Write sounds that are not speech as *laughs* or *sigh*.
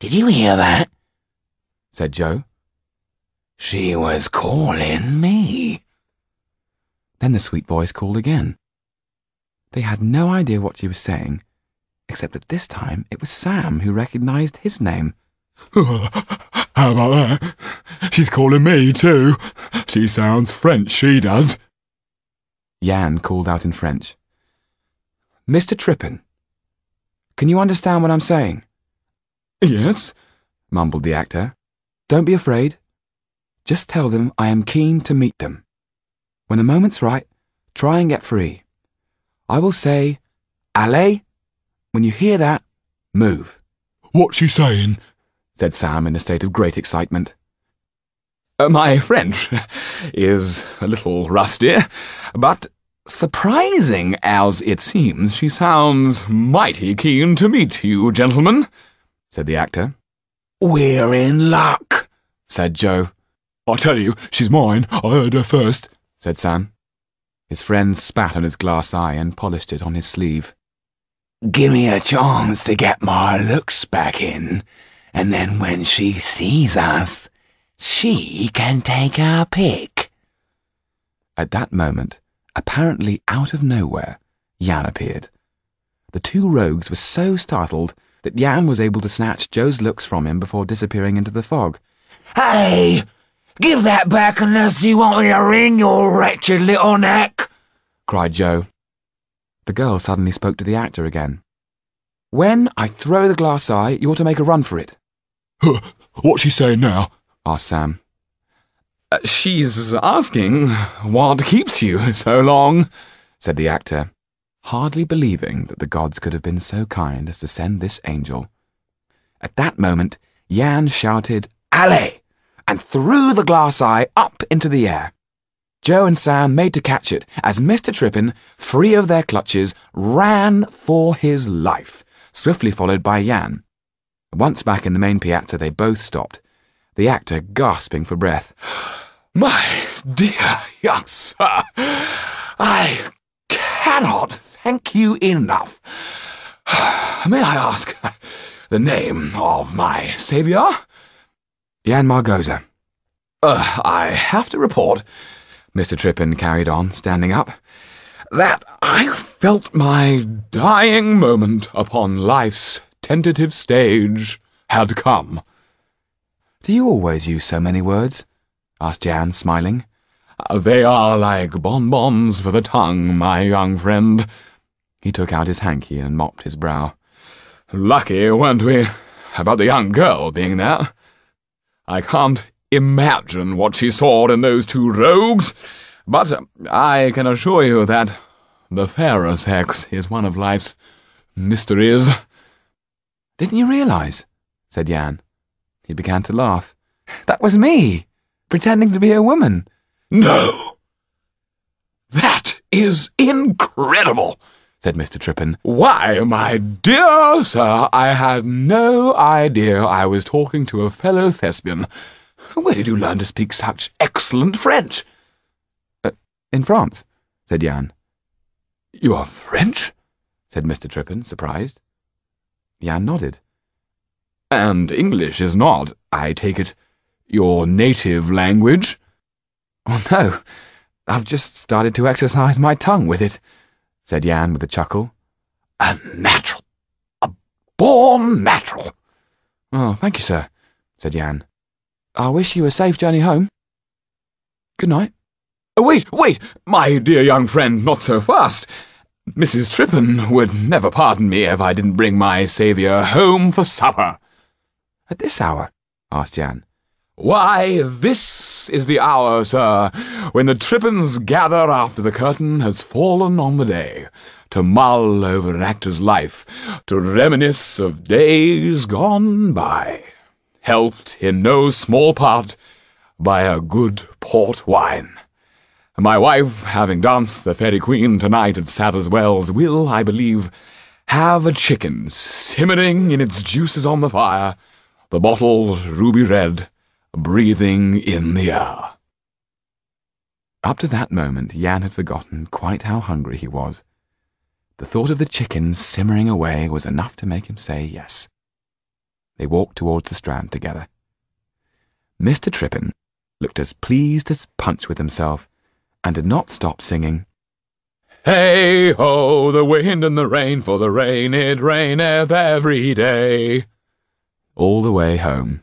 Did you hear that? said Joe. She was calling me. Then the sweet voice called again. They had no idea what she was saying, except that this time it was Sam who recognized his name. *laughs* How about that? She's calling me too. She sounds French, she does. Yann called out in French. Mr. Trippen, can you understand what I'm saying? Yes, mumbled the actor. Don't be afraid. Just tell them I am keen to meet them. When the moment's right, try and get free. I will say, Allez. When you hear that, move. What's she saying? said Sam in a state of great excitement. Uh, my French *laughs* is a little rusty, but surprising as it seems, she sounds mighty keen to meet you, gentlemen, said the actor. We're in luck, said Joe. I tell you, she's mine. I heard her first, said Sam. His friend spat on his glass eye and polished it on his sleeve. Give me a chance to get my looks back in, and then when she sees us, she can take our pick. At that moment, apparently out of nowhere, Yann appeared. The two rogues were so startled that Yann was able to snatch Joe's looks from him before disappearing into the fog. Hey! Give that back unless you want me to wring your wretched little neck! cried Joe. The girl suddenly spoke to the actor again. When I throw the glass eye, you're to make a run for it. *laughs* What's she saying now? asked Sam. Uh, she's asking what keeps you so long, said the actor, hardly believing that the gods could have been so kind as to send this angel. At that moment, Yann shouted, Allez! and threw the glass eye up into the air. Joe and Sam made to catch it as Mr. Trippen, free of their clutches, ran for his life, swiftly followed by Yann. Once back in the main piazza, they both stopped, the actor gasping for breath. My dear young sir, I cannot thank you enough. *sighs* May I ask the name of my saviour? Yann Margoza. Uh, I have to report, Mr. Trippen carried on, standing up, that I felt my dying moment upon life's tentative stage had come. Do you always use so many words? asked Yann, smiling. They are like bonbons for the tongue, my young friend. He took out his hanky and mopped his brow. Lucky, weren't we, about the young girl being there? I can't imagine what she saw in those two rogues, but um, I can assure you that the fairer sex is one of life's mysteries. Didn't you realize? said Yann. He began to laugh. That was me, pretending to be a woman. No! That is incredible! Said Mr. Trippen. Why, my dear sir, I had no idea I was talking to a fellow thespian. Where did you learn to speak such excellent French? Uh, in France, said Yann. You are French? said Mr. Trippen, surprised. Yann nodded. And English is not, I take it, your native language? Oh, no. I've just started to exercise my tongue with it, said Yann with a chuckle. A natural. A born natural. Oh, thank you, sir, said Yann. I wish you a safe journey home. Good night. Oh, wait, wait, my dear young friend, not so fast. Mrs. Trippen would never pardon me if I didn't bring my saviour home for supper. At this hour? asked Yann. Why, this is the hour, sir, when the Trippens gather after the curtain has fallen on the day, to mull over an actor's life, to reminisce of days gone by, helped in no small part by a good port wine. My wife, having danced the Fairy Queen tonight at Sadler's Wells, will, I believe, have a chicken simmering in its juices on the fire, the bottle ruby red, breathing in the air. Up to that moment, Yann had forgotten quite how hungry he was. The thought of the chicken simmering away was enough to make him say yes. They walked towards the Strand together. Mr. Trippen looked as pleased as Punch with himself, and did not stop singing. Hey ho, the wind and the rain, for the rain it raineth every day. All the way home.